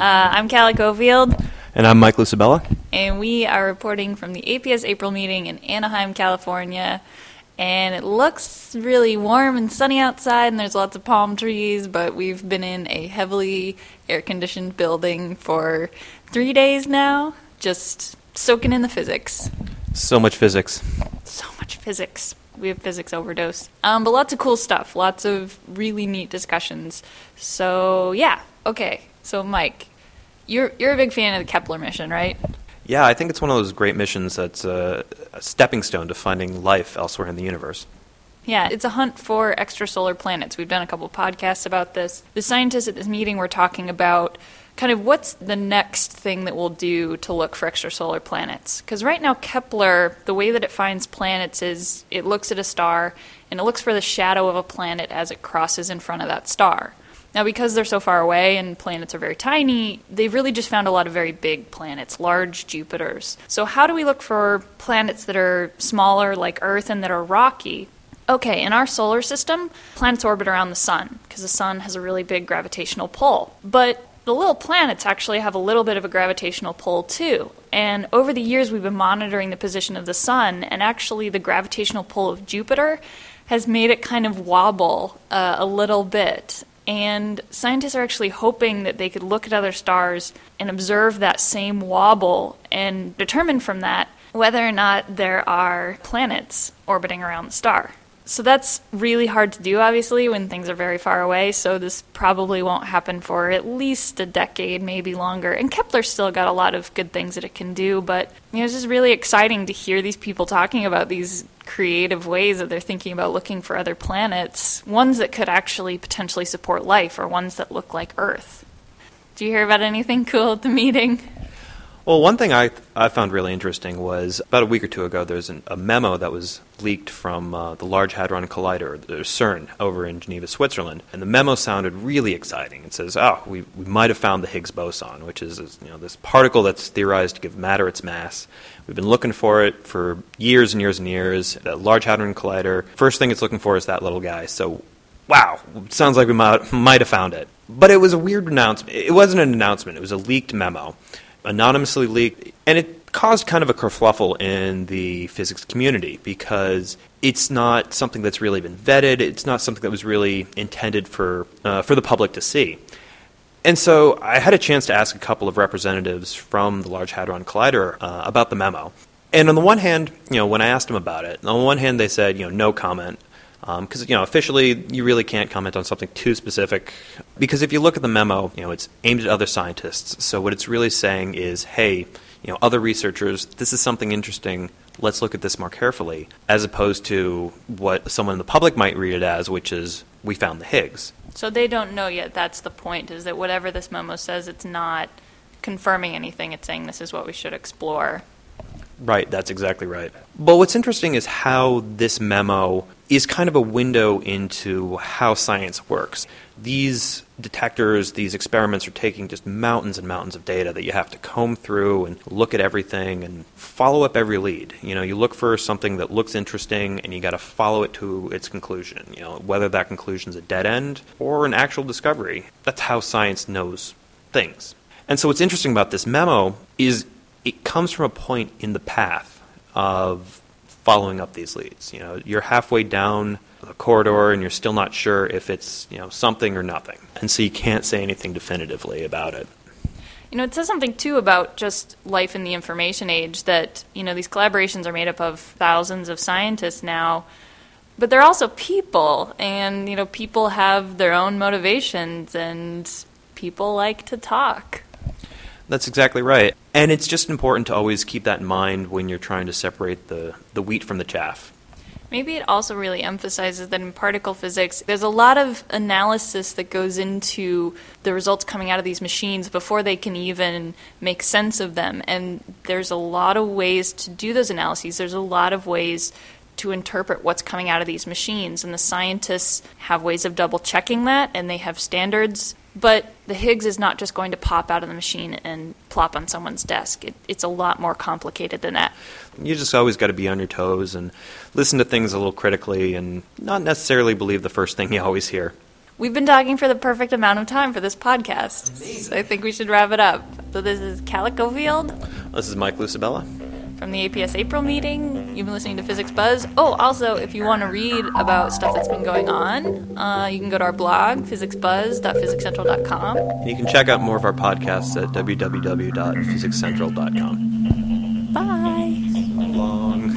Uh, I'm Calla Cofield, And I'm Mike Lucibella. and we are reporting from the APS April meeting in Anaheim, California. And it looks really warm and sunny outside, and there's lots of palm trees, but we've been in a heavily air conditioned building for three days now, just soaking in the physics. So much physics. So much physics. We have physics overdose. Um, but lots of cool stuff, lots of really neat discussions. So, yeah, okay. So, Mike, you're, you're a big fan of the Kepler mission, right? Yeah, I think it's one of those great missions that's a, a stepping stone to finding life elsewhere in the universe. Yeah, it's a hunt for extrasolar planets. We've done a couple podcasts about this. The scientists at this meeting were talking about kind of what's the next thing that we'll do to look for extrasolar planets. Because right now, Kepler, the way that it finds planets is it looks at a star and it looks for the shadow of a planet as it crosses in front of that star. Now, because they're so far away and planets are very tiny, they've really just found a lot of very big planets, large Jupiters. So, how do we look for planets that are smaller, like Earth, and that are rocky? Okay, in our solar system, planets orbit around the sun because the sun has a really big gravitational pull. But the little planets actually have a little bit of a gravitational pull too. And over the years, we've been monitoring the position of the sun, and actually, the gravitational pull of Jupiter has made it kind of wobble uh, a little bit. And scientists are actually hoping that they could look at other stars and observe that same wobble and determine from that whether or not there are planets orbiting around the star. So that's really hard to do, obviously, when things are very far away. So this probably won't happen for at least a decade, maybe longer. And Kepler's still got a lot of good things that it can do, but you know, it's just really exciting to hear these people talking about these creative ways that they're thinking about looking for other planets, ones that could actually potentially support life, or ones that look like Earth. Do you hear about anything cool at the meeting? Well, one thing I, I found really interesting was about a week or two ago, there's an, a memo that was leaked from uh, the Large Hadron Collider, the CERN, over in Geneva, Switzerland. And the memo sounded really exciting. It says, oh, we, we might have found the Higgs boson, which is you know, this particle that's theorized to give matter its mass. We've been looking for it for years and years and years. The Large Hadron Collider, first thing it's looking for is that little guy. So, wow, sounds like we might, might have found it. But it was a weird announcement. It wasn't an announcement, it was a leaked memo anonymously leaked, and it caused kind of a kerfluffle in the physics community because it's not something that's really been vetted. It's not something that was really intended for uh, for the public to see. And so I had a chance to ask a couple of representatives from the Large Hadron Collider uh, about the memo. And on the one hand, you know, when I asked them about it, on the one hand they said, you know, no comment because um, you know officially you really can't comment on something too specific because if you look at the memo you know it's aimed at other scientists so what it's really saying is hey you know other researchers this is something interesting let's look at this more carefully as opposed to what someone in the public might read it as which is we found the higgs So they don't know yet. That's the point, is that whatever this memo says, it's not confirming anything. It's saying this is what we should explore. Right, that's exactly right. But what's interesting is how this memo is kind of a window into how science works. These detectors, these experiments are taking just mountains and mountains of data that you have to comb through and look at everything and follow up every lead. You know, you look for something that looks interesting and you got to follow it to its conclusion. You know, whether that conclusion is a dead end or an actual discovery. That's how science knows things. And so what's interesting about this memo is it comes from a point in the path of following up these leads. You know, you're halfway down the corridor and you're still not sure if it's, you know, something or nothing. And so you can't say anything definitively about it. You know, it says something too about just life in the information age that, you know, these collaborations are made up of thousands of scientists now, but they're also people, and, you know, people have their own motivations, and people like to talk. That's exactly right. And it's just important to always keep that in mind when you're trying to separate the, the wheat from the chaff. Maybe it also really emphasizes that in particle physics, there's a lot of analysis that goes into the results coming out of these machines before they can even make sense of them. And there's a lot of ways to do those analyses. There's a lot of ways to interpret what's coming out of these machines. And the scientists have ways of double checking that, and they have standards. But the Higgs is not just going to pop out of the machine and plop on someone's desk. It, it's a lot more complicated than that. You just always got to be on your toes and listen to things a little critically and not necessarily believe the first thing you always hear. We've been talking for the perfect amount of time for this podcast. So I think we should wrap it up. So this is Calla Cofield This is Mike Lucibella. from the APS April meeting. You've been listening to Physics Buzz. Oh, also, if you want to read about stuff that's been going on, uh, you can go to our blog, physicsbuzz.physicscentral.com. And you can check out more of our podcasts at www.physicscentral.com. Bye. Long.